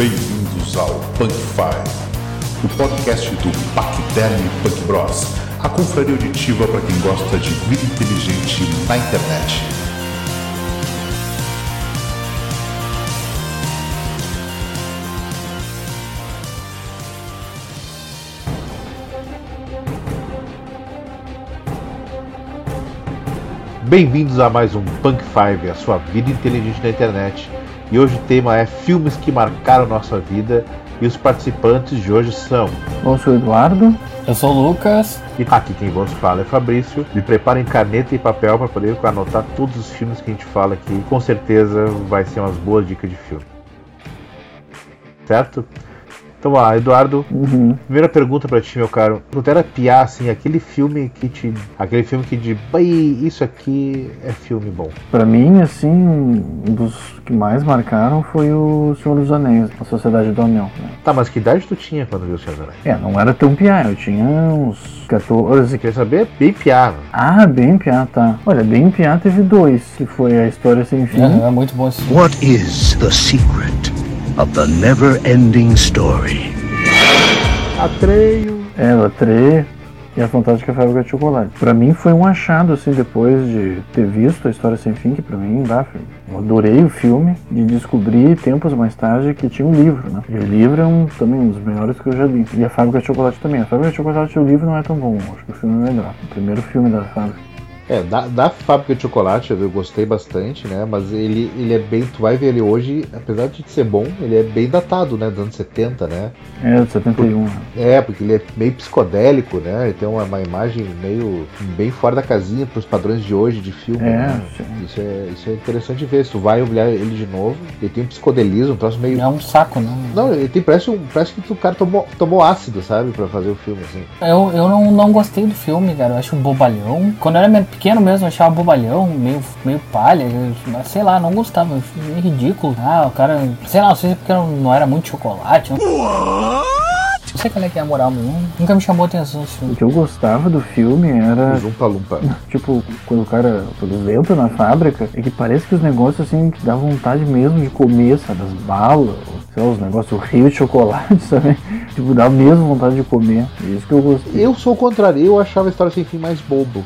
Bem-vindos ao Punk Five, o podcast do Pacderm Punk Bros, a confraria auditiva para quem gosta de vida inteligente na internet. Bem-vindos a mais um Punk Five, a sua vida inteligente na internet. E hoje o tema é filmes que marcaram nossa vida e os participantes de hoje são. Eu sou o Eduardo. Eu sou o Lucas. E aqui quem vos fala é Fabrício. Me preparem caneta e papel para poder anotar todos os filmes que a gente fala aqui. Com certeza vai ser umas boas dicas de filme. Certo? Então lá, Eduardo. Uhum. Primeira pergunta pra ti, meu caro. Tu era piar, assim, aquele filme que te. Aquele filme que de. "Bai, Isso aqui é filme bom. Pra mim, assim, um dos que mais marcaram foi o Senhor dos Anéis, a Sociedade do Anel. Né? Tá, mas que idade tu tinha quando viu o Senhor dos Anéis? É, não era tão piá, eu tinha uns 14. Eu queria saber bem piar. Ah, bem piá, tá. Olha, bem piá teve dois, que foi a História Sem Fim. É, é muito bom esse filme. What is the secret of the never ending story? Atreio. É, o Tre e a Fantástica Fábrica de Chocolate. Pra mim foi um achado, assim, depois de ter visto a História Sem Fim, que pra mim, bah, eu adorei o filme, e descobri tempos mais tarde que tinha um livro, né? E o livro é um, também um dos melhores que eu já li. E a Fábrica de Chocolate também. A Fábrica de Chocolate, o livro não é tão bom, acho que o filme é melhor. O primeiro filme da Fábrica. É, da, da fábrica de chocolate eu gostei bastante, né? Mas ele, ele é bem. Tu vai ver ele hoje, apesar de ser bom, ele é bem datado, né? Dos anos 70, né? É, de 71. né? É, porque ele é meio psicodélico, né? Ele tem uma, uma imagem meio bem fora da casinha pros padrões de hoje de filme. É, né? Isso é, isso é interessante ver. Se tu vai olhar ele de novo, ele tem um psicodelismo, um troço meio. É um saco, né? Não, ele tem, parece, um, parece que o cara tomou, tomou ácido, sabe? Pra fazer o filme, assim. Eu, eu não, não gostei do filme, cara. Eu acho bobalhão. Quando eu era men- pequeno mesmo, eu achava bobalhão, meio, meio palha. sei lá, não gostava. Meio ridículo. Ah, o cara. Sei lá, não sei se é porque não era muito chocolate. Não, sei qual é que é a moral, mas não- nunca me chamou atenção esse O filme. que eu gostava do filme era Umpa Lumpa. Tipo, quando o cara, quando entra na fábrica, é que parece que os negócios assim, que dá vontade mesmo de comer, sabe? As balas, sei lá, os negócios, o rio de chocolate, sabe? Tipo, dá mesmo vontade de comer. É isso que eu gostei. Eu sou o contrário, eu achava a história sem fim mais bobo.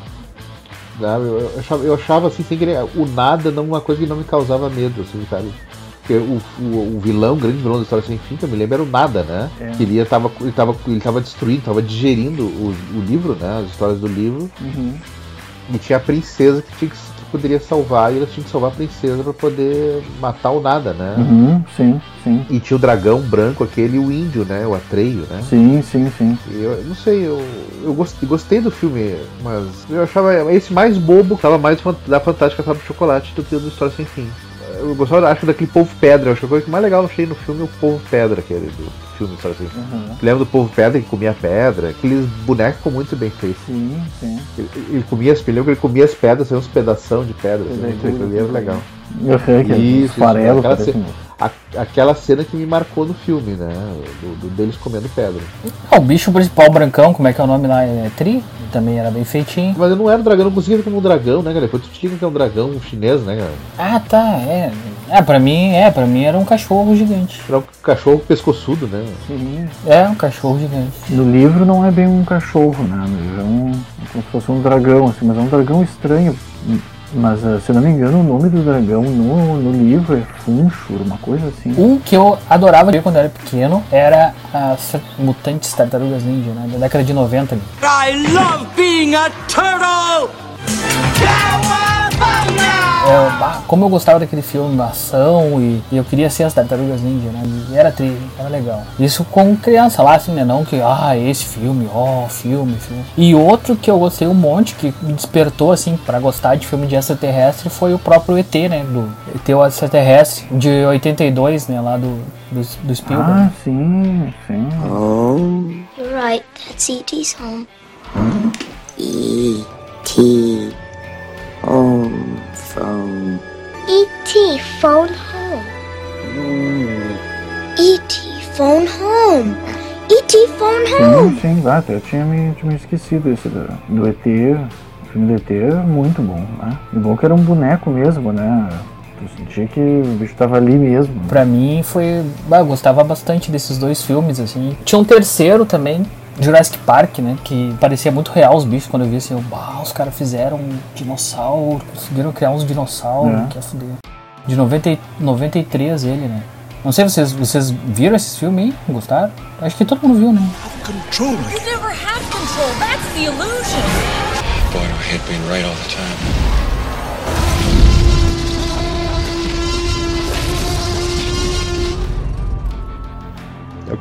Sabe? Eu eu achava, eu achava assim, sem querer, o nada não uma coisa que não me causava medo, assim, sabe? Porque o, o, o vilão, o grande vilão da história sem fim, que eu me lembro, era o nada, né? É. Que ele, ia, tava, ele, tava, ele tava destruindo, tava digerindo o, o livro, né? As histórias do livro. Uhum. E tinha a princesa que, tinha que poderia salvar, e elas tinham que salvar a princesa pra poder matar o nada, né? Uhum, sim, sim. E tinha o dragão branco, aquele, e o índio, né? O Atreio, né? Sim, sim, sim. E Eu não sei, eu, eu gostei, gostei do filme, mas eu achava esse mais bobo, tava mais da Fantástica de Chocolate do que o do História Sem Fim. Eu gostava, acho, daquele Povo Pedra, acho que a coisa que mais legal eu achei no filme é o Povo Pedra, aquele do filme Sem Fim. Uhum. Lembra do Povo Pedra que comia pedra? Aqueles bonecos muito bem feitos. Sim, sim. Ele, ele comia as que ele comia as pedras, saiu uns pedação de pedra, assim, aquilo ali era legal. Que Isso, isso, aquela parecem- ce- A- aquela cena que me marcou no filme, né? Do, do- deles comendo pedra. Ah, o bicho principal brancão, como é que é o nome lá? É Tri? Também era bem feitinho. Mas eu não era um dragão, eu não conseguia ver como um dragão, né, cara? Depois tu tinha que é um dragão um chinês, né, cara? Ah, tá, é. É, pra mim, é, pra mim era um cachorro gigante. Era um cachorro pescoçudo, né? Sim. É, um cachorro gigante. No livro não é bem um cachorro, né? É um, como se fosse um dragão, assim, mas é um dragão estranho. Mas, eh, se eu não me engano, o nome do dragão no, no livro é Funchur, uma coisa assim. Um que eu adorava ver quando eu era pequeno era as Mutantes Tartarugas Ninja, né? Da década de 90. ali. I love being a turtle! É, como eu gostava daquele filme, ação, e, e eu queria ser as Tartarugas Ninja, né? E era tri, era legal. Isso com criança lá, assim, né? Não que, ah, esse filme, ó, filme, filme. E outro que eu gostei um monte, que me despertou, assim, pra gostar de filme de extraterrestre, foi o próprio ET, né? Do ET o extraterrestre, de 82, né? Lá do, do, do Spielberg. Ah, sim, sim. Home, Right, that's E.T.'s home. E.T. Home phone. E.T. phone home. E.T. phone home. E.T. phone home. Sim, sim, ah, até eu tinha me, tinha me esquecido esse do, do ET. O filme do ET é muito bom, né? E bom que era um boneco mesmo, né? Tu sentia que o bicho tava ali mesmo. Pra mim foi. bah, eu gostava bastante desses dois filmes, assim. Tinha um terceiro também. Jurassic Park, né? Que parecia muito real os bichos quando eu vi assim, eu, bah, os caras fizeram um dinossauro, conseguiram criar uns dinossauros, É. que é fuder. De 90, e- 93 ele, né? Não sei, vocês, vocês viram esse filme aí? Gostaram? Acho que todo mundo viu, né? Control You never have control. That's the illusion. Boy, do I hate being right all the time.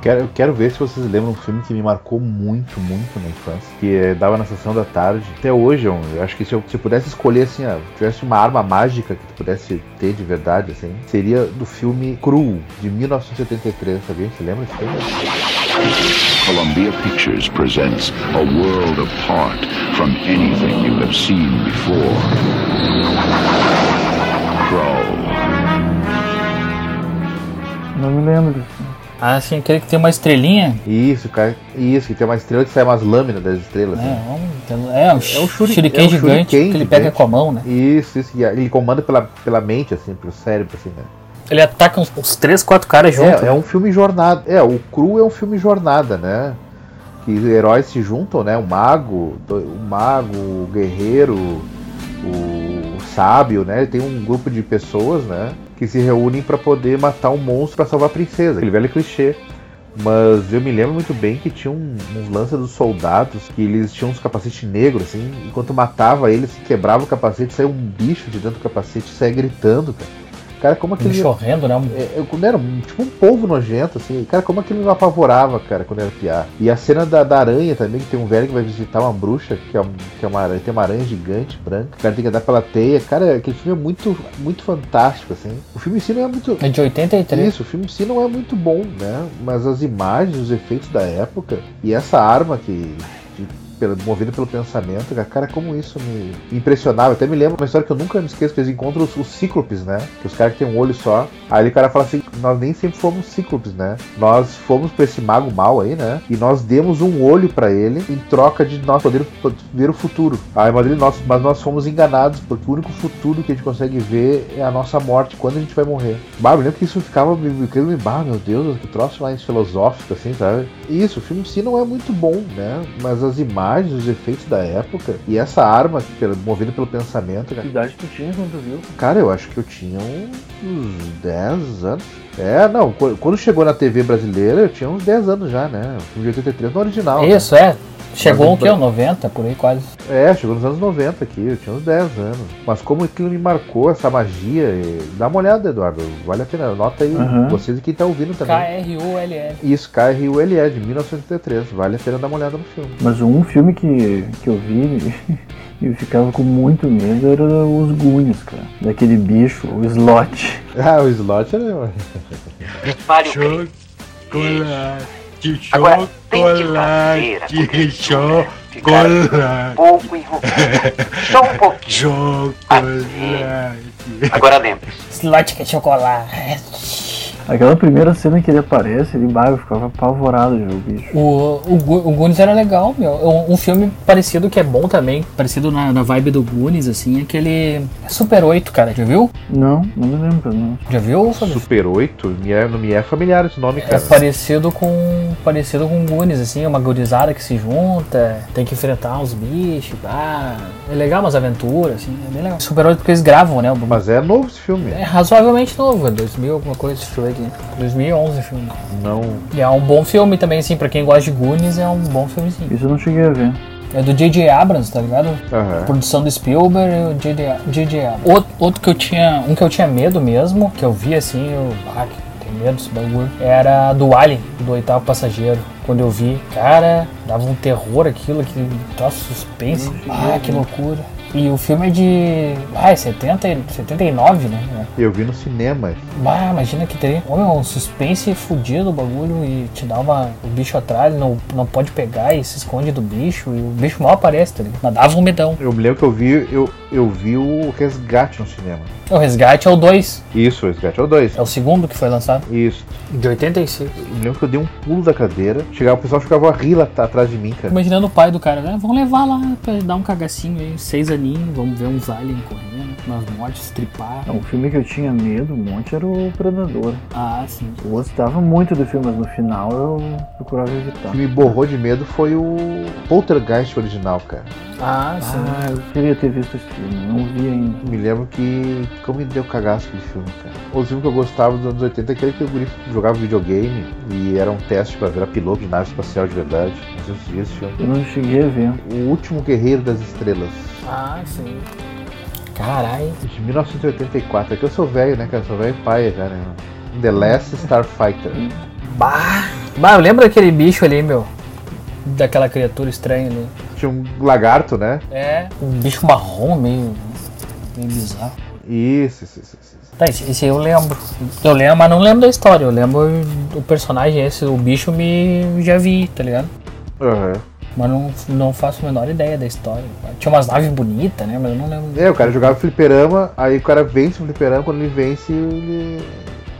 Quero, eu quero ver se vocês lembram um filme que me marcou muito, muito na infância. Que eh, dava na sessão da tarde. Até hoje, eu, eu acho que se eu, se eu pudesse escolher, assim, ó, tivesse uma arma mágica que tu pudesse ter de verdade, assim, seria do filme Cru, de 1973, sabia? Você lembra desse filme? Columbia Pictures presents a world apart from anything you have seen before. Crow. Não me lembro. Ah, sim, aquele que tem uma estrelinha. Isso, cara. Isso, que tem uma estrela que sai umas lâminas das estrelas. É, assim. um, é um, É um shuri- shuriken é um gigante shuriken que ele pega gigante. com a mão, né? Isso, isso. E ele comanda pela, pela mente, assim, pelo cérebro, assim, né? Ele ataca uns, uns três, quatro caras juntos. É, é um filme jornada. É, o Cru é um filme jornada, né? Que heróis se juntam, né? O mago, o mago, o guerreiro, o, o sábio, né? Tem um grupo de pessoas, né? Que se reúnem para poder matar um monstro para salvar a princesa. Aquele velho clichê. Mas eu me lembro muito bem que tinha um, uns lances dos soldados que eles tinham uns capacetes negros, assim. Enquanto matava eles, quebrava o capacete, saía um bicho de dentro do capacete saía gritando, cara. Cara, como aquele. bicho horrendo, né? É, eu, quando era tipo um polvo nojento, assim, cara, como aquilo me apavorava, cara, quando era piar. E a cena da, da aranha também, que tem um velho que vai visitar uma bruxa, que é, um- que é uma aranha, tem uma aranha gigante, branca, o cara tem que andar pela teia. Cara, aquele filme é muito, muito fantástico, assim. O filme em si não é muito. É de 83. Isso, o filme em si não é muito bom, né? Mas as imagens, os efeitos da época e essa arma que. Pelo- movida pelo pensamento, cara, como isso me impressionava. Até me lembro uma história que eu nunca me esqueço, que eles encontram os, os cíclopes, né? Que os caras que têm um olho só. Aí o cara fala assim: nós nem sempre fomos cíclopes, né? Nós fomos pra esse mago mal aí, né? E nós demos um olho pra ele em troca de nós poder ver o futuro. Aí ele, nós, mas nós fomos enganados, porque o único futuro que a gente consegue ver é a nossa morte, quando a gente vai morrer. Bah, eu lembro que isso ficava me me me bah, meu Deus, que troço mais filosófico, assim, sabe? Isso, o filme em si não é muito bom, né? Mas as imagens, os efeitos da época e essa arma movida pelo pensamento, Que cara, idade tu tinha quando tu viu? cara, eu acho que eu tinha uns 10 anos. É, não, qu- quando chegou na TV brasileira, eu tinha uns 10 anos já, né? O filme de 83 no original. né? Isso, é. Chegou o o quê? Bra- 90, por aí quase. É, chegou nos anos 90 aqui, eu tinha uns 10 anos. Mas como aquilo me marcou, essa magia, e- dá uma olhada, Eduardo, vale a pena, anota aí, Aham. vocês e quem tá ouvindo também. K-R-U-L-L. Isso, KRULE, de 1983, vale a pena dar uma olhada no filme. Mas um filme que, que eu vi e eu ficava com muito medo era os Goonies, cara. Daquele bicho, o Slot. Ah, o slot era... Agora, tem que fazer a comida ficar um pouco enrugada. Só um pouquinho. Assim. Agora lembre-se, Slot que é chocolate. Aquela primeira cena que ele aparece, ele eu ficava apavorado de ver o bicho. O, o, o Goonies era legal, meu. Um, um filme parecido que é bom também, parecido na, na vibe do Goonies, assim, é aquele Super 8, cara. Já viu? Não, não me lembro, não. Já viu, Fabio? Super 8, me é, não me é familiar esse nome, É cara. parecido com parecido com Goonies, assim, uma gurizada que se junta, tem que enfrentar uns bichos, ah, é legal umas aventuras, assim, é bem legal. Super 8 porque eles gravam, né? o- Mas é novo esse filme. É razoavelmente novo, é 2000 alguma coisa, eu ver aqui. 2011 o filme. Não. E é um bom filme também, assim, pra quem gosta de Goonies, é um bom filme, sim. Isso eu não cheguei a ver. É do J.J. Abrams, tá ligado? Aham. Produção do Spielberg e o J.J. J.J. Abrams. Outro, outro que eu tinha, um que eu tinha medo mesmo, que eu vi assim, eu, ah, que tenho medo desse bagulho, era do Alien, do oitavo passageiro. Quando eu vi, cara, dava um terror aquilo, aquele troço suspense. Ah, que loucura. E o filme é de. Ah, é 70, e- 79, né? Eu vi no cinema. Bah, imagina que teria um suspense fudido o bagulho e te dá uma, o bicho atrás, não, não pode pegar e se esconde do bicho e o bicho mal aparece, tá ligado? Mas dava um medão. Eu me lembro que eu vi, eu, eu vi o Resgate no cinema. O Resgate é o 2, Isso, o Resgate é o 2. é o segundo que foi lançado. Isso. De 86. Eu me lembro que eu dei um pulo da cadeira Chegava, o pessoal ficava a rir lá atrás de mim, cara. Imaginando o pai do cara, né? Vamos levar lá pra dar um cagacinho aí, seis vamos ver uns aliens correndo, umas mortes, tripar. Não, o filme que eu tinha medo um monte era o Predador. Ah, sim. Eu gostava muito do filme, mas no final eu procurava O evitar. que me borrou de medo foi o Poltergeist original, cara. Ah, sim. Ah, eu queria ter visto esse filme, não vi ainda. Me lembro que. Como me deu cagaço aquele filme, cara. O filme que eu gostava dos anos 80 é aquele que o guri jogava videogame e era um teste pra virar piloto de nave espacial de verdade. Não sei se esse filme. Eu não cheguei a ver. O Último Guerreiro das Estrelas. Ah, sim. Caralho. De 1984. É que eu sou velho, né, cara? Eu sou velho pai já, né? The Last Starfighter. Bah. Bah, eu lembro daquele bicho ali, meu. Daquela criatura estranha ali. Tinha um lagarto, né? É. Um bicho marrom, meio. meio bizarro. Isso, isso, isso. isso. Tá, esse, esse aí eu lembro. Eu lembro, mas não lembro da história. Eu lembro do personagem esse, o bicho me já vi, tá ligado? Aham. Mas não, não faço a menor ideia da história. Tinha umas naves bonitas, né? Mas eu não lembro. É, o cara jogava fliperama, aí o cara vence o fliperama, quando ele vence, ele,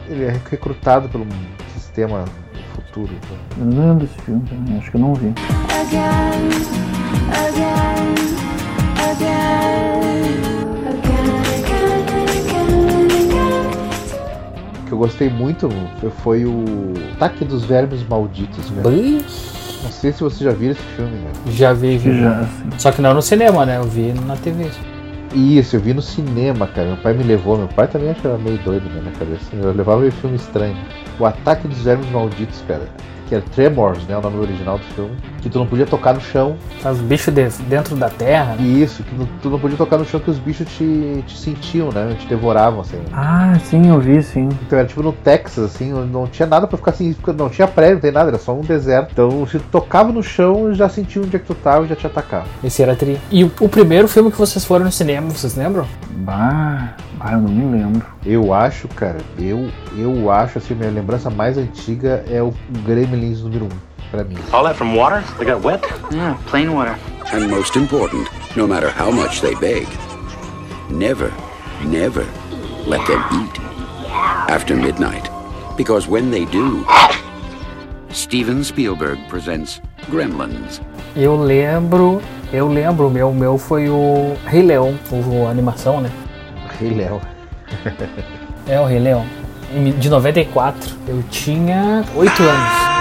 ele é recrutado pelo sistema futuro. Eu não lembro desse filme também, acho que eu não vi. Again, again, again, que eu gostei muito foi o Ataque dos Vermes Malditos, né? Não sei se você já viu esse filme, né? Já vi, vi. Já. Só que não no cinema, né? Eu vi na TV. Isso, eu vi no cinema, cara. Meu pai me levou. Meu pai também achava meio doido né, na cabeça. Eu levava ver filme estranho. O Ataque dos Vermes Malditos, cara. Que é Tremors, né? O nome original do filme. Que tu não podia tocar no chão. Os bichos de- dentro da terra, isso, que não- tu não podia tocar no chão que os bichos te, te sentiam, né? Te devoravam, assim. Ah, sim, eu vi, sim. Então era tipo no Texas, assim, onde não tinha nada pra ficar assim, porque não tinha prédio, não tem nada, era só um deserto. Então se tu tocava no chão, já sentia onde é que tu tava e já te atacava. Esse era tri. E o, o primeiro filme que vocês foram no cinema, vocês lembram? Bah, bah, eu não me lembro. Eu acho, cara, eu, eu acho, assim, minha lembrança mais antiga é o Gremlins número 1, pra mim. All that from water? They got wet? Yeah, plain water. And most important, no matter how much they beg, never, never let them eat after midnight. Because when they do, Steven Spielberg presents Gremlins. Eu lembro. Eu lembro, meu, meu foi o Rei Leão, o, a animação, né? Rei Leão. É o Rei Leão. De 94. Eu tinha 8 anos.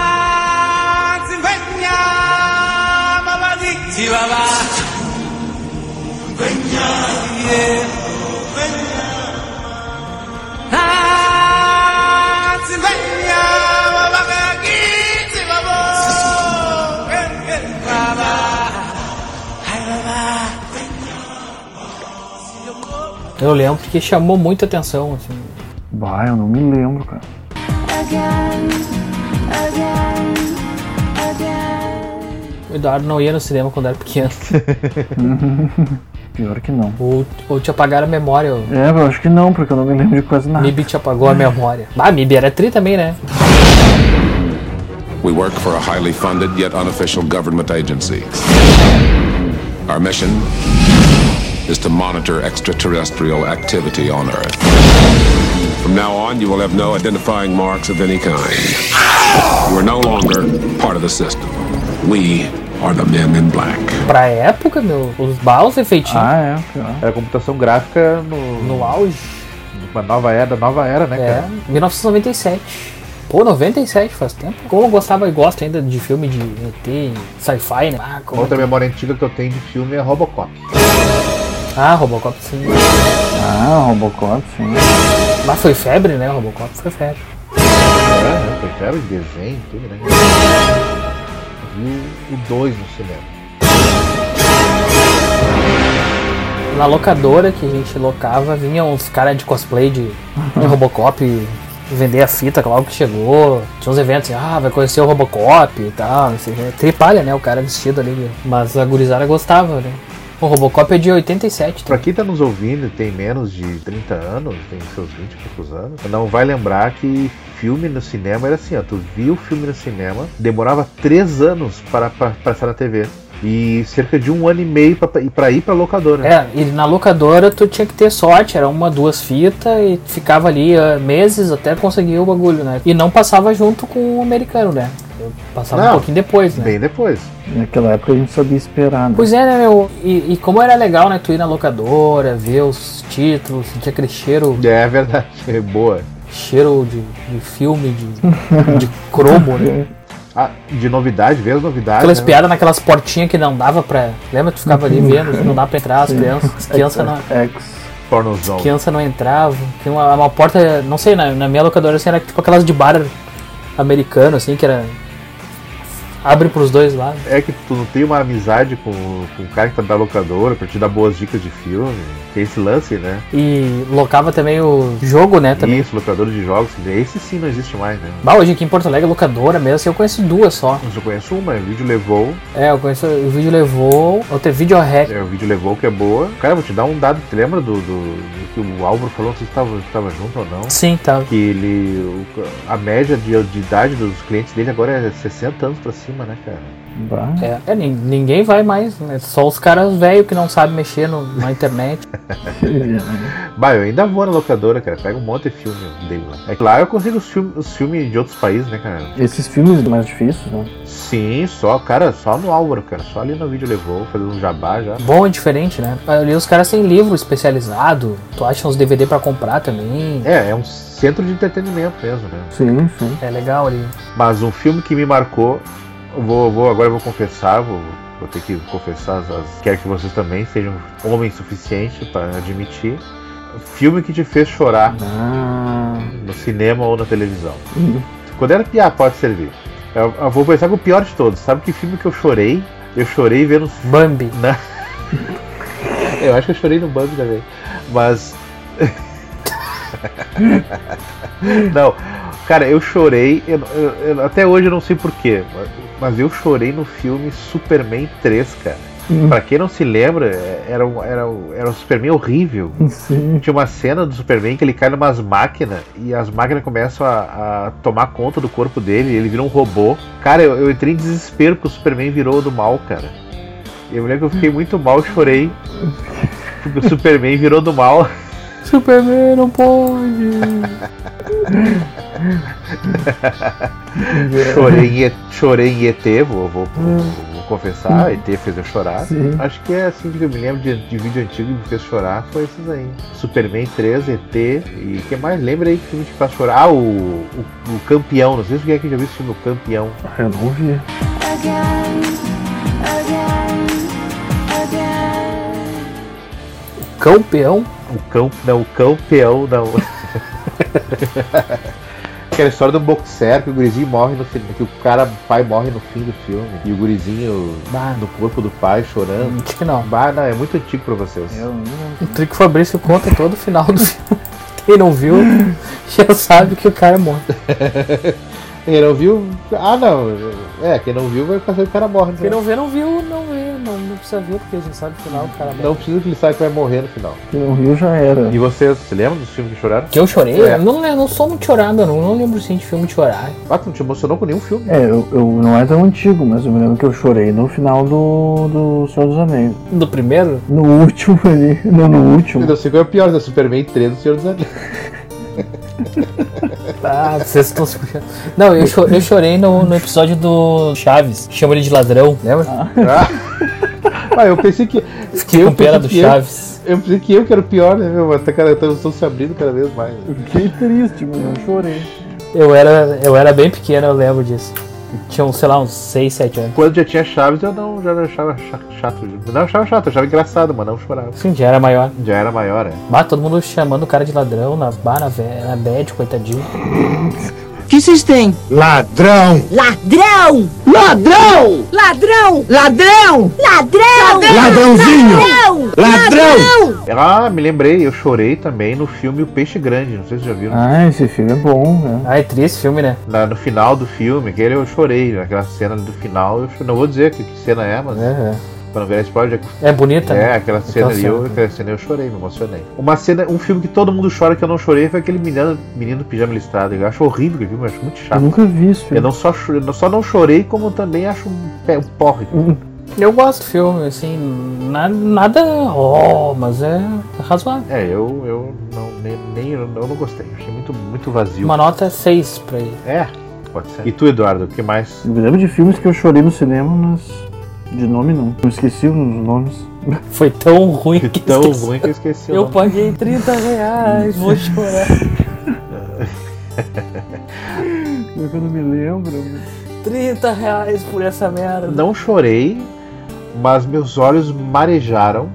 Eu lembro porque chamou muita atenção, assim. Bah, eu não me lembro, cara. Again, O Eduardo não ia no cinema quando era pequeno. Pior que não. Ou, ou te apagaram a memória. o É, eu acho que não, porque eu não me lembro de quase nada. Mib te apagou a memória. Ah, Mib era tri também, né? We work for a highly funded yet unofficial government agency. Our mission is to monitor extraterrestrial activity on Earth. From now on, you will have no identifying marks of any kind. You are no longer part of the system. We are the men in black. Pra época, meu, os baus efeitinhos Ah, é. Era computação gráfica no, no auge. numa nova era, nova era, né, É, cara? 1997. Pô, 97 faz tempo. Como eu gostava e gosto ainda de filme de ET, sci-fi, né? Ah, como Outra memória antiga que eu tenho de filme é Robocop. ah, Robocop sim. Ah, Robocop, sim. Mas foi febre, né? Robocop foi febre. É, né? Foi febre de desenho, tudo, né? Vi o 2 no cinema. Na locadora que a gente locava, vinha uns caras de cosplay de, de Robocop vender a fita logo que chegou. Tinha uns eventos assim, ah, vai conhecer o Robocop e tal. Não tripalha, né? O cara vestido ali. Mas a gurizada gostava, né? O Robocop é de 87, Pra quem tá nos ouvindo tem menos de 30 anos, tem seus 20 e poucos anos, não vai lembrar que filme no cinema era assim, ó, tu via o filme no cinema, demorava 3 anos para passar na TV. E cerca de um ano e meio pra, pra ir pra locadora. É, e na locadora tu tinha que ter sorte, era uma, duas fitas e ficava ali uh, meses até conseguir o bagulho, né? E não passava junto com o americano, né? Eu passava Não, um pouquinho depois, né? Bem depois. Naquela época a gente sabia esperar. Né? Pois é, né, meu? E, e como era legal, né? Tu ir na locadora, ver os títulos, sentir aquele cheiro. É verdade, é boa. Cheiro de, de filme, de, de cromo, né? Ah, de novidade, ver as novidades. Aquelas né? piadas naquelas portinhas que não dava pra. Lembra? Tu ficava ali vendo, não dava pra entrar, as crianças. As crianças não. Pornozão. As crianças não entravam. Tinha uma, uma porta, não sei, na, na minha locadora assim, era tipo aquelas de bar americano, assim, que era. Abre pros dois lados. É que tu não tem uma amizade com, com o cara que tá da locadora pra te dar boas dicas de filme. Tem esse lance, né? E locava também o jogo, né? Também. Isso, locador de jogos. Esse sim não existe mais, né? Bah, hoje aqui em Porto Alegre, locadora mesmo, assim, eu conheço duas só. Eu só conheço uma, o vídeo levou. É, eu conheço o vídeo levou, outra é vídeo rec. É, o vídeo levou que é boa. Cara, vou te dar um dado, tu lembra do, do, do que o Álvaro falou, não sei se tava, tava junto ou não? Sim, tava. Que ele. o- A média de, de idade dos clientes dele agora é 60 anos pra cima, né, cara? É, é, nin- ninguém vai mais, né? Só os caras velhos que não sabem mexer no- na internet. Bah, eu ainda vou na locadora, cara. Pega um monte de filme dele lá. É que lá eu consigo os filmes os filmes de outros países, né, cara? Esses filmes mais difíceis, né? Sim, só, cara, só no Álvaro, cara. Só ali no vídeo levou, fazendo um jabá já. Bom e diferente, né? Ali os caras têm livro especializado, tu acha uns DVD pra comprar também. É, é um centro de entretenimento mesmo, né? Sim, sim. É legal ali. Mas um filme que me marcou, vou, vou agora eu vou confessar, vou, vou ter que confessar, as, as- quero que vocês também sejam homens suficientes para admitir. Filme que te fez chorar Ah. no cinema ou na televisão. Quando era piar, pode servir. Eu, eu vou pensar com o pior de todos. Sabe que filme que eu chorei? Eu chorei vendo. Bambi. Na... eu acho que eu chorei no Bambi também. Mas. não, cara, eu chorei. eu- eu- eu- até hoje eu não sei porquê. Mas eu chorei no filme Superman 3, cara. Hum. Pra quem não se lembra, era um, era, um, era um Superman horrível. Sim. Tinha uma cena do Superman que ele cai numas máquinas e as máquinas começam a, a tomar conta do corpo dele e ele vira um robô. Cara, eu, eu entrei em desespero porque o Superman virou do mal, cara. Eu me lembro que eu fiquei muito mal e chorei. Porque o Superman virou do mal. Superman não pode. chorei, em, E- chorei em ET, vou, vou, vou, vou confessar, ET fez eu chorar. Sim. Acho que é assim que eu me lembro de, de vídeo antigo que me fez chorar, foi esses aí. Superman 3, ET e que mais? Lembra aí que filme te faz chorar? Ah, o, o, o Campeão, não sei se quem é que já viu esse filme, o Campeão. Eu não vi. Campeão? O cão, não, o campeão não. Aquela história do boxer que o gurizinho morre no filme, que o cara, o pai morre no fim do filme. E o gurizinho Bah. no corpo do pai chorando. Que não. Bah, não, é muito antigo pra vocês. O Trico Fabrício conta todo o final do filme. Quem não viu, já sabe que o cara morre. Quem não viu. Ah não. É, quem não viu vai fazer o cara morre. Quem Né? não vê, não viu, não vê. Não, não precisa ver, porque a gente sabe o final, o cara morre. Não precisa que ele saiba que vai morrer no final. Quem não viu já era. E vocês, se lembram dos filmes que choraram? Que eu chorei? É. Eu não, eu não sou muito chorado, não. Não lembro sim de filme de chorar. Ah, tu não te emocionou com nenhum filme? É, eu, eu não é tão antigo, mas eu me lembro que eu chorei no final do, do Senhor dos Anéis. Do primeiro? No último ali. Não, no último. Eu não sei qual é o pior, da Superman 3 do Senhor dos Anéis. Ah, vocês estão se puxando. Não, eu, cho- eu chorei no, no episódio do Chaves. Chama ele de ladrão, lembra? Ah, Ah, eu pensei que. Fiquei eu com pena do que eu- Chaves. Eu pensei que eu que era o pior, né, meu? Até cara, estão se abrindo cada vez mais. Eu fiquei triste, mas eu chorei. Eu era, eu era bem pequeno, eu lembro disso. Tinha, sei lá, uns 6, 7 anos. Quando já tinha Chaves, eu não já achava cha- chato. Não achava chato, eu achava engraçado, mas não chorava. Sim, já era maior. Já era maior, é. Bah, todo mundo chamando o cara de ladrão na bar, na, ve- na bad, coitadinho. O que vocês têm? Ladrão! Ladrão! Ladrão! Ladrão! Ladrão! Ladrão! Ladrãozinho! Ladrão! Ah, me lembrei, eu chorei também no filme O Peixe Grande, não sei se vocês já viram. Ah, esse filme é bom, né? Ah, é triste esse filme, né? Na- no final do filme, aquele eu chorei, naquela cena do final, eu cho- não vou dizer que, que cena é, mas É, pra não virar spoiler, é. É bonita, é, né? aquela cena ali, eu, aquela cena eu chorei, me emocionei. Uma cena, um filme que todo mundo chora que eu não chorei foi aquele menino, menino do pijama listrado. Eu acho horrível aquele filme, eu acho muito Eu chato. nunca vi esse Eu filme. não só, eu não- só não chorei, como também acho um, pé- um porre. Eu gosto do filme, assim, na- nada. Oh, mas é razoável. É, eu, eu não, nem, nem eu não gostei. Achei muito, muito vazio. Uma nota 6 pra ele. É, pode ser. E tu, Eduardo, o que mais? Eu me lembro de filmes que eu chorei no cinema, mas de nome não. Eu esqueci os nomes. Foi tão ruim que Tão esqueci. ruim que eu esqueci o Eu paguei 30 reais, vou chorar. Eu não me lembro. 30 reais por essa merda. Não chorei, mas meus olhos marejaram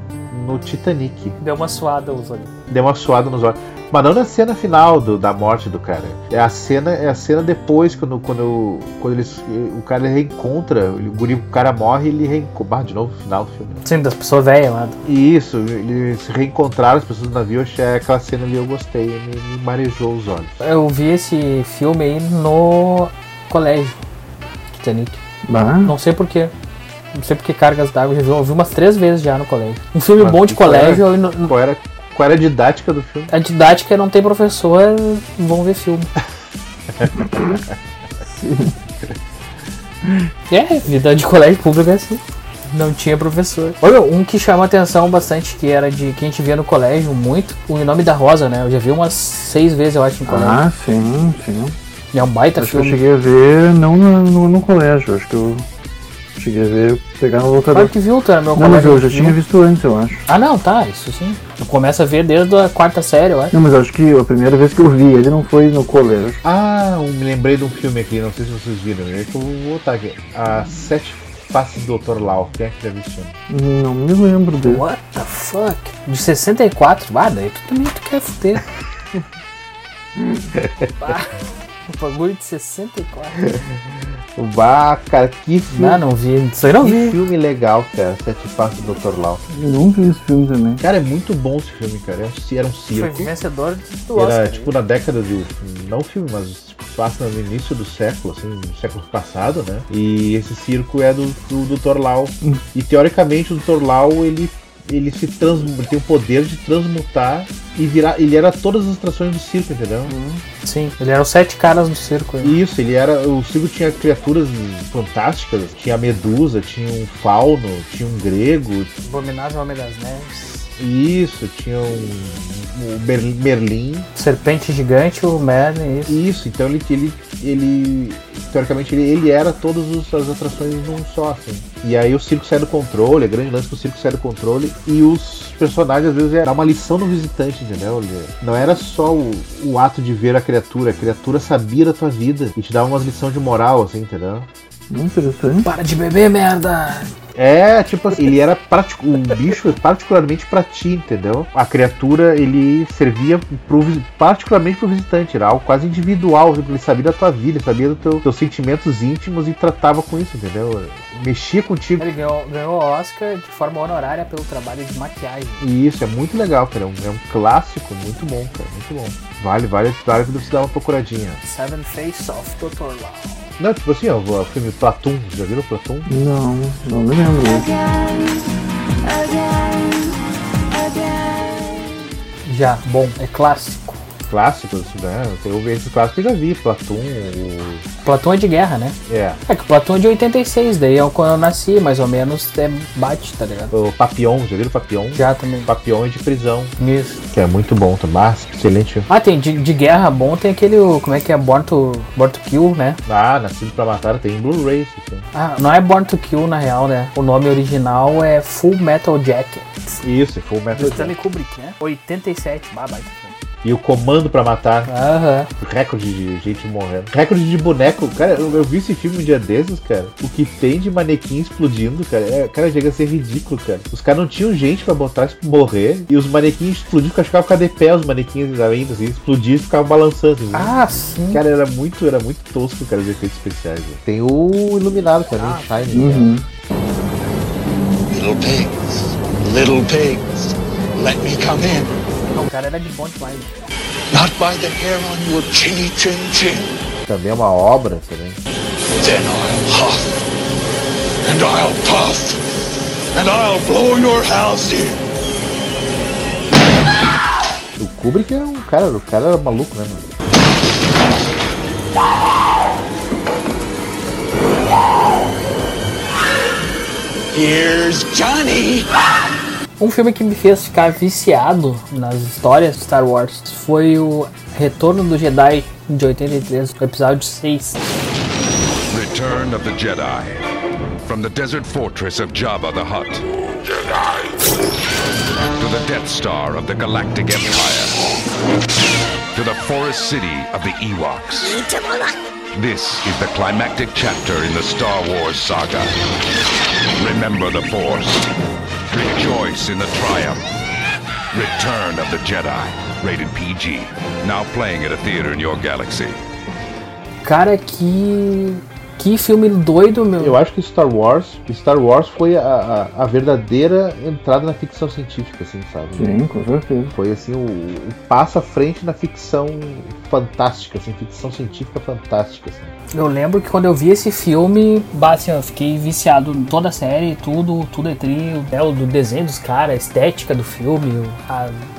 no Titanic. Deu uma suada os olhos. Deu uma suada nos olhos. Mas não na cena final do- da morte do cara. É a cena, é a cena depois, quando, quando, quando eles, o cara reencontra, o, guri, o cara morre e ele reencontra. Ah, de novo, no final do filme. Sim, das pessoas velhas lá. Isso, eles se reencontraram, as pessoas do navio, achei aquela cena ali eu gostei, me, me marejou os olhos. Eu vi esse filme aí no colégio. Titanic. Bah. Não sei porquê. Não sei porque cargas d'água já vi, eu vi umas três vezes já no colégio. Um filme Mas bom de colégio. era- não- Qual era, qual era a didática do filme? A didática não tem professor, vão ver filme. é, vida de colégio público é assim. Não tinha professor. Olha, um que chama atenção bastante, que era de que a gente via no colégio muito, o Nome da Rosa, né? Eu já vi umas seis vezes, eu acho, no colégio. Ah, sim, sim. E é um baita Acho que eu filme. cheguei a ver não no, no, no colégio, acho que eu cheguei a ver pegar no locador. Claro que viu, tá? Meu Não, mas eu já viu. tinha visto antes, eu acho. Ah, não, tá, isso sim. Eu começo a ver desde a quarta série, eu acho. Não, mas eu acho que a primeira vez que eu vi ele não foi no colégio. Ah, eu me lembrei de um filme aqui, não sei se vocês viram, é que eu vou botar aqui. A Sete Faces do Dr. Lau, quem é que já viu esse filme? Não me lembro dele. What the fuck? De 64? Ah, daí tu também tu quer fuder. O bagulho de 64. Bah, cara, que filme. Não, não vi. Isso aí não que vi. filme legal, cara, Sete Faces do Dr. Lau. Eu não vi esse filme também. Cara, é muito bom esse filme, cara. Era um, era um Foi circo. vencedor do Oscar. Era tipo na década de. Não filme, mas passa no início do século, assim, no século passado, né? E esse circo é do, do Dr. Lau. E teoricamente o Dr. Lau, ele, ele se trans, ele tem o poder de transmutar e virar. Ele era todas as atrações do circo, entendeu? Sim, ele era os sete caras do circo. aí. Isso, ele era. O circo tinha criaturas fantásticas. Tinha a medusa, tinha um fauno, tinha um grego. Abominável Homem das Neves. Isso, tinha um. O Mer- Merlin. Serpente Gigante, o Merlin, isso. Isso, então ele, ele, ele teoricamente, ele, ele era todas as atrações num só, assim. E aí o circo sai do controle, é grande lance que o circo sai do controle, e os personagens às vezes é dar uma lição no visitante, entendeu? Não era só o, o ato de ver a criatura, a criatura sabia da tua vida e te dava umas lições de moral, assim, entendeu? Muito interessante. Para de beber, merda! É, tipo assim, ele era pratico, um bicho particularmente pra ti, entendeu? A criatura, ele servia pro, particularmente pro visitante, era algo quase individual, tipo, ele sabia da tua vida, ele sabia dos teu, teus sentimentos íntimos e tratava com isso, entendeu? Mexia contigo. Ele ganhou, ganhou o Oscar de forma honorária pelo trabalho de maquiagem. E isso é muito legal, cara. É um, é um clássico muito bom, cara. Muito bom. Vale, vale, vale você dar uma procuradinha. Seven Face of Dr. Lau. Não, tipo assim, ó, o filme Platum, já viram Platum? Não, não me lembro. Já, bom, é clássico. Clássicos, né? Eu esse clássico eu já vi, Platum, o... Platão é de guerra, né? É. É que o Platão é de 86, daí é quando eu nasci, mais ou menos, é bate, tá ligado? O Papillon, já viram Papillon? Já também. Papillon é de prisão. Isso. Que é muito bom, tá? Mas, excelente. Ah, tem de, de guerra bom, tem aquele, como é que é, Born to, Born to Kill, né? Ah, Nascido pra Matar tem em Blu-ray. Ah, não é Born to Kill na real, né? O nome original é Full Metal Jacket. Isso, Full Do Metal Stanley Jacket. Kubrick, né? 87, bah, baita filme. E o Comando pra Matar. Aham. Recorde de gente morrendo. Recorde de boneco. Cara, eu, eu vi esse filme um dia desses, cara. O que tem de manequim explodindo, cara. É, cara, chega a ser ridículo, cara. Os caras não tinham gente pra botar isso pra morrer. E os manequins explodiam, porque ficavam ficar de pé os manequins ainda, assim. Explodiam e ficavam balançando. Assim. Ah, sim. Cara, era muito, era muito tosco, cara, os efeitos especiais. né? Tem o Iluminado também, Ah, Shining. Uhum. Little pigs, little pigs, let me come in. Não, o cara era de bom demais. Not by the hair on your chinny chin chin. Também é uma obra também. Then I'll huff, and I'll puff, and I'll blow your house in. O Kubrick era um cara, o cara era maluco, né, mano? Here's Johnny! Um filme que me fez ficar viciado nas histórias de Star Wars foi o Retorno do Jedi de 83, o episódio 6. Return of the Jedi. From the desert fortress of Jabba the Hutt. To the Death Star of the Galactic Empire. To the forest city of the Ewoks. This is the climactic chapter in the Star Wars saga. Remember the Force. Rejoice in the triumph. Return of the Jedi. Rated PG. Now playing at a theater in your galaxy. Cara, que. Que filme doido, meu. Eu acho que Star Wars, Star Wars foi a, a, a verdadeira entrada na ficção científica, assim, sabe? Sim, com certeza. Foi assim o, o passo à frente na ficção fantástica, assim, ficção científica fantástica, assim. Eu lembro que quando eu vi esse filme, assim, eu fiquei viciado em toda a série, tudo, tudo é trio, é o do desenho dos caras, a estética do filme,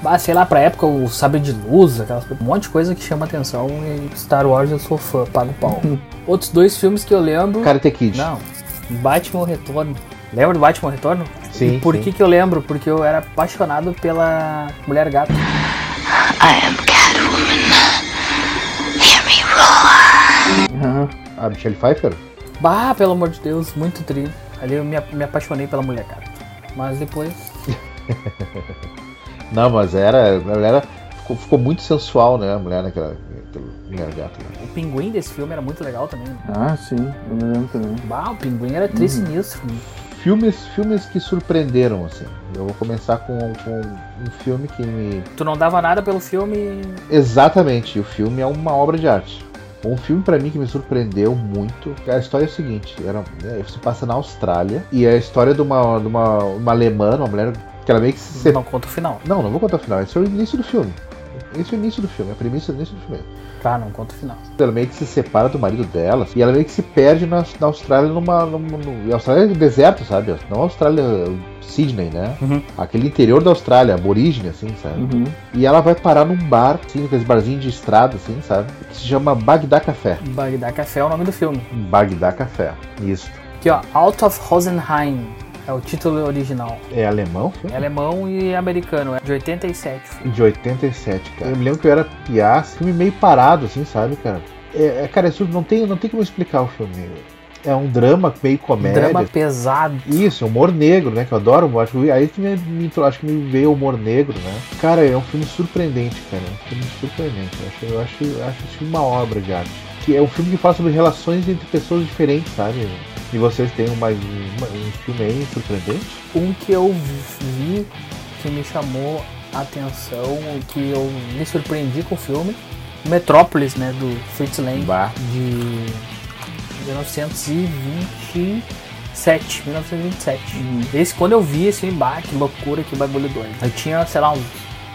a, sei lá, pra época o sabre de luz, aquelas, um monte de coisa que chama atenção e Star Wars eu sou fã, pago pau. Outros dois filmes que eu lembro. Karate Kid. Não. Batman Retorno. Lembra do Batman Retorno? Sim. E por sim. que que eu lembro? Porque eu era apaixonado pela Mulher Gato. I am A Michelle Pfeiffer? Bah, pelo amor de Deus, muito tri. Ali eu me, me apaixonei pela Mulher Gato. Mas depois. Não, mas era. Ela era ficou, ficou muito sensual, né? A mulher naquela. aquela Mulher gato. Né? O pinguim desse filme era muito legal também. Ah, sim, eu me lembro também. Bah, o pinguim era tri sinistro. Filmes, filmes que surpreenderam, assim. Eu vou começar com, com um filme que me. Tu não dava nada pelo filme. Exatamente, o filme é uma obra de arte. Um filme pra mim que me surpreendeu muito. A história é a seguinte: era, né, se passa na Austrália e é a história de uma, de uma, uma alemã, uma mulher que ela meio que se. Não conta o final. Não, não vou contar o final. Esse é o início do filme. Esse é o início do filme, a premissa do início do filme. Tá, não conta o final. Ela meio que se separa do marido dela e ela meio que se perde na, na Austrália numa. numa no, a Austrália é deserto, sabe? Não a Austrália Sydney, né? Uhum. Aquele interior da Austrália, aborígene, assim, sabe? Uhum. E ela vai parar num bar, assim, aqueles barzinhos de estrada, assim, sabe? Que se chama Bagdá Café. Bagdá Café é o nome do filme. Bagdá Café, isso. Aqui, ó, Out of Rosenheim. É o título original. É alemão? É alemão e americano, é de 87. Filho. De 87, cara. Eu me lembro que eu era piá, filme meio parado, assim, sabe, cara? É, é, cara, isso não tem, não tem como explicar o filme. É um drama meio comédia. Drama pesado. Isso, humor negro, né? Que eu adoro. Acho que, aí que me, me, acho que me veio o humor negro, né? Cara, é um filme surpreendente, cara. É um filme surpreendente. Eu acho, eu acho, acho esse filme uma obra de arte. Que é um filme que fala sobre relações entre pessoas diferentes, sabe? E vocês têm mais um, um filme aí surpreendente? Um que eu vi que me chamou a atenção, que eu me surpreendi com o filme, Metrópolis, né, do Fritz Lang, bah. de 1927, 1927. Uhum. Esse, quando eu vi esse filme, bah, que loucura, que bagulho doido. Eu tinha, sei lá, uns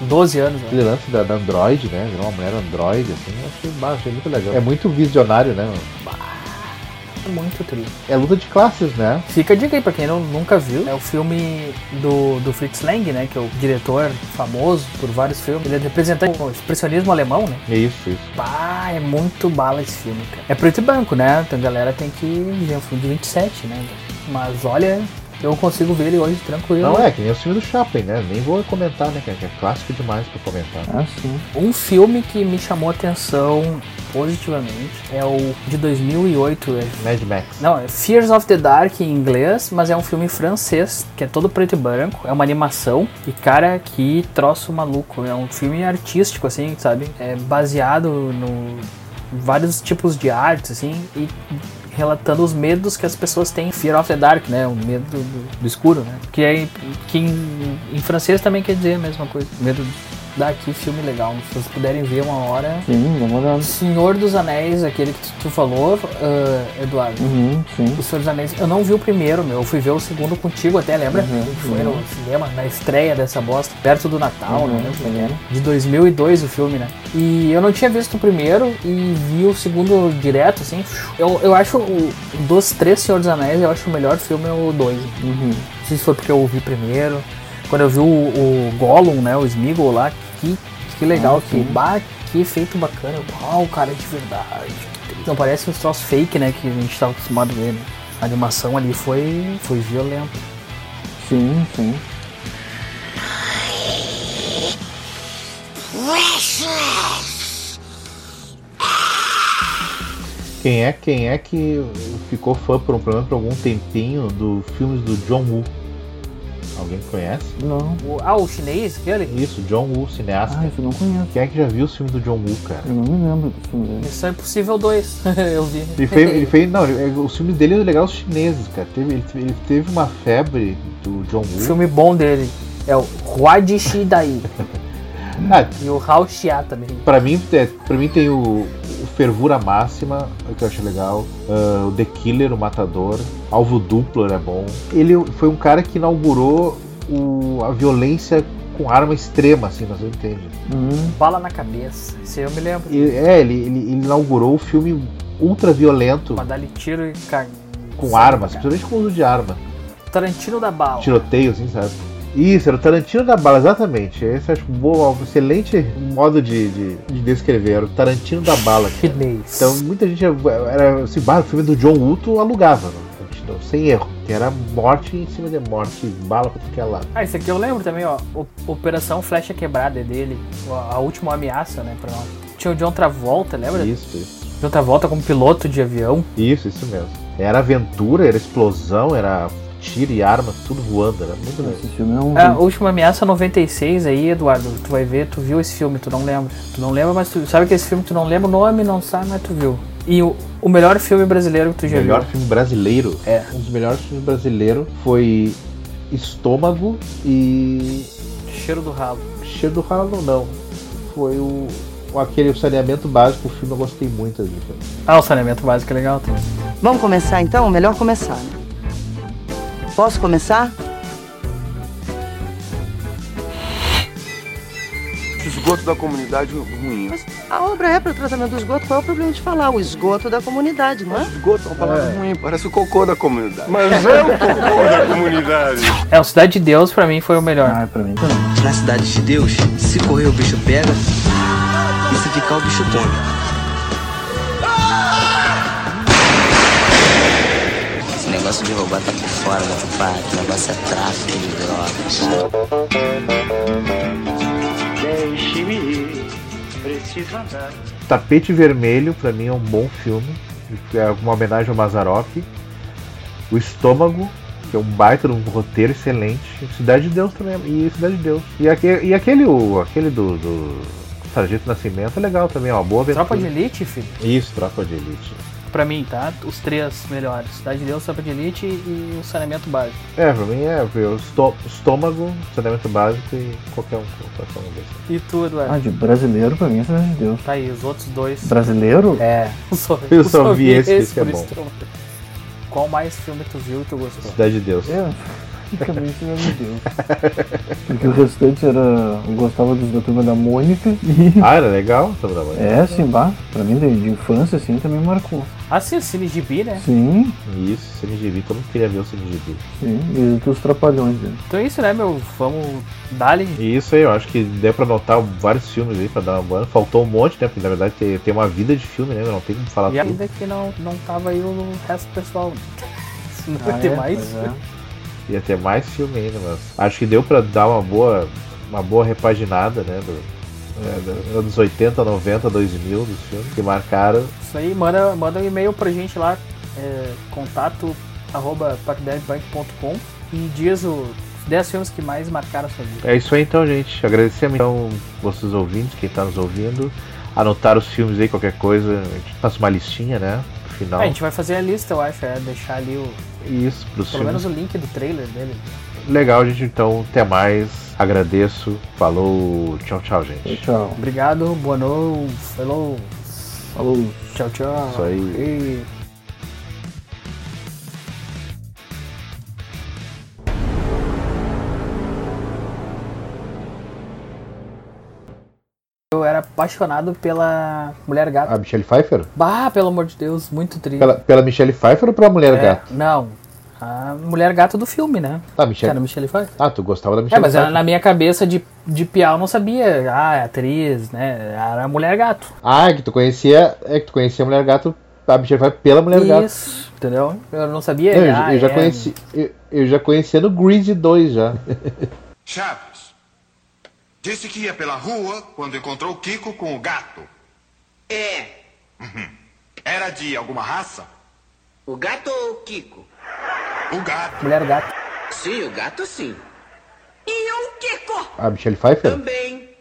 12 anos. Aquele lance da, da Android, né? Virou uma mulher Android, assim, eu achei, bah, achei muito legal. É muito visionário, né? Bah muito triste. É luta de classes, né? Fica a dica aí pra quem não, nunca viu. É o filme do, do Fritz Lang, né? Que é o diretor famoso por vários filmes. Ele é representante do expressionismo alemão, né? Isso, isso. Bah, é muito bala esse filme, cara. É preto e branco, né? Então a galera tem que ver um filme de 27, né? Mas olha, eu consigo ver ele hoje tranquilo. Não é, que nem o filme do Chaplin, né? Nem vou comentar, né? Que é clássico demais pra comentar. Ah, sim. Um filme que me chamou a atenção positivamente é o de 2008. É... Mad Max. Não, é Fears of the Dark em inglês, mas é um filme francês, que é todo preto e branco. É uma animação. E, cara, que troço maluco. É um filme artístico, assim, sabe? É baseado no vários tipos de artes, assim, e relatando os medos que as pessoas têm. Fear of the Dark, né? O medo do, do escuro, né? Que, é, que em, em, francês também quer dizer a mesma coisa. Medo daqui, filme legal. Se vocês puderem ver uma hora. Sim, vamos olhar. Senhor dos Anéis, aquele que tu, falou, uh, Eduardo. Uhum, sim. O Senhor dos Anéis. Eu não vi o primeiro, meu. Eu fui ver o segundo contigo até, lembra? Uhum, Foi no cinema, na estreia dessa bosta, perto do Natal, uhum, né? De 2002 o filme, né? E eu não tinha visto o primeiro e vi o segundo direto, assim. Eu, eu acho, o, dos três Senhor dos Anéis, eu acho o melhor filme é o dois. Uhum. Não sei se foi porque eu vi primeiro. Quando eu vi o, o Gollum, né? O Smeagol lá, que, que legal, Ah, que, bah, que efeito bacana. Uau, cara, é de verdade. Não parece uns troços fake, né? Que a gente tava acostumado a ver, né? A animação ali foi, foi violenta. Sim, sim. Quem é, quem é que ficou fã por, um, pelo menos por algum tempinho dos filmes do John Woo? Alguém conhece? Não. O, ah, o chinês, aquele? Isso, John Woo, cineasta. Ah, isso eu não conheço. Quem é que já viu os filmes do John Woo, cara? Eu não me lembro do filme dele. Missão Impossível 2, eu vi. Ele fez, ele fez não, ele- os filmes dele é legal os chineses, cara. Teve, ele, ele teve uma febre do John O Woo. filme bom dele é o Huadi Shidai. Ah, e o Hao Xia também. Pra mim, é, pra mim tem o, o Fervura Máxima, que eu acho legal. ah, o The Killer, o Matador. Alvo Duplo era bom. Ele foi um cara que inaugurou o- a violência com arma extrema, assim, nós entende. Hum. Bala na cabeça. Isso eu me lembro. E, é, ele, ele, ele inaugurou o filme ultra violento Pra dar tiro e car... com armas, principalmente com uso de arma. Tarantino da bala. Tiroteio, assim, sabe? Isso, era o Tarantino da bala, exatamente. Esse acho um excelente modo de, de, de descrever. Era o Tarantino da bala. Chinês. Então muita gente era assim, bah, o filme do John Woo alugava, né? Tarantino, sem erro. Que era morte em cima de morte, bala pra tudo que é lado. Ah, esse aqui eu lembro também, ó. Operação Flecha Quebrada é dele. A a última ameaça, né, pra nós. Tinha o John Travolta, lembra? Isso, isso. John Travolta como piloto de avião. Isso, isso mesmo. Era aventura, era explosão, era tiro e arma, tudo voando, era muito legal. Esse filme é um. Última ameaça 96 aí, Eduardo. Tu vai ver, tu viu esse filme, tu não lembra. Tu não lembra, mas tu sabe que esse filme tu não lembra o nome, não sabe, mas tu viu. E o, o melhor filme brasileiro que tu O já melhor viu. filme brasileiro, É. um dos melhores filmes brasileiros foi Estômago e Cheiro do ralo. Cheiro do Ralo não. Foi o, o aquele saneamento básico, o filme eu gostei muito cara. Ah, o saneamento básico é legal também. Vamos começar então? Melhor começar. né? Posso começar? Esgoto da comunidade ruim. Mas a obra é para o tratamento do esgoto. Qual é o problema de falar? O esgoto da comunidade, não é? Esgoto é uma palavra ruim, parece o cocô da comunidade. Mas é o cocô da comunidade. É, o Cidade de Deus pra mim foi o melhor. Ah, pra mim também. Na cidade de Deus, se correr o bicho pega, e se ficar o bicho come. Negócio de roubar tá por fora, meu pai. Esse negócio é tráfico de drogas. Deixe-me, preciso andar. Tapete Vermelho, pra mim, é um bom filme. É uma homenagem ao Mazarop. O Estômago, que é um baita de um roteiro excelente. Cidade de Deus também. E Cidade de Deus. E, aque- e aquele, o, aquele do, do Sargento Nascimento é legal também, é uma boa aventura. Tropa de Elite, filho. Isso, Tropa de Elite. Pra mim, tá? Os três melhores. Cidade de Deus, Tropa de Elite e o saneamento básico. É, pra mim é ver o estô- estômago, saneamento básico e qualquer um. Qualquer um. E tu, Eduardo? Ah, de brasileiro pra mim é Cidade de Deus. Tá aí, os outros dois. Brasileiro? É. Eu só, Eu só vi esse, esse é por bom. que eu- Qual mais filme tu viu e tu gostou? Cidade de Deus. É, praticamente Cidade de Deus. Porque o restante era. Eu gostava dos da turma da Mônica e. Ah, era legal? Turma da Mônica? É, sim, bah. Pra mim de, de infância, assim, também marcou. Ah, sim, o Cine Gibi, né? Sim, Isso, CNGB, todo mundo queria ver o CNGB. sim. E dos trapalhões, né? Então é isso, né, meu? Vamos. E isso aí, eu acho que deu pra notar vários filmes aí pra dar uma boa. Faltou um monte, né? Porque na verdade tem, tem uma vida de filme, né? Não tem como falar E tudo. ainda que não, não tava aí o resto do pessoal. Não Ah, vai ter é? mais? É. Ia ter mais filme ainda, mas acho que deu pra dar uma boa, uma boa repaginada, né? Do, é, anos 80, 90, 2000 dos filmes que marcaram. Isso aí, manda, manda um e-mail pra gente lá, é, contato arroba e diz os 10 filmes que mais marcaram a sua vida. É isso aí então, gente. Agradecemos então vocês ouvintes, quem tá nos ouvindo. Anotar os filmes aí, qualquer coisa, a gente faz uma listinha, né? No final. É, a gente vai fazer a lista, eu acho, é deixar ali o, Isso, pros pelo filmes. menos o link do trailer dele. Legal, gente. Então, até mais. Agradeço. Falou. Tchau, tchau, gente. Tchau. Obrigado, boa noite, falou. Falou. Tchau, tchau. Isso aí. E- Eu era apaixonado pela Mulher Gato. A Michelle Pfeiffer? Bah, pelo amor de Deus, muito triste. Pela, pela Michelle Pfeiffer ou pela Mulher É, Gato? Não, a Mulher Gato do filme, né? Ah, Michelle. Era Michelle Pfeiffer. Ah, tu gostava da É, Michelle mas Pfeiffer? na minha cabeça de, de piau eu não sabia. Ah, é atriz, né? Era a Mulher Gato. Ah, é que tu conhecia. É que tu conhecia a Mulher Gato a Michelle Pfeiffer pela Mulher Gato. Isso, entendeu? Eu não sabia. Não, eu, ah, eu já é. conheci, eu, eu já conhecia no Greasy 2 já. Chaves. Disse que ia pela rua quando encontrou o Kiko com o gato. É. Era de alguma raça? O gato ou o Kiko? O gato. Mulher gato. Sim, o gato sim. E o Kiko? A Michelle Pfeiffer? Também.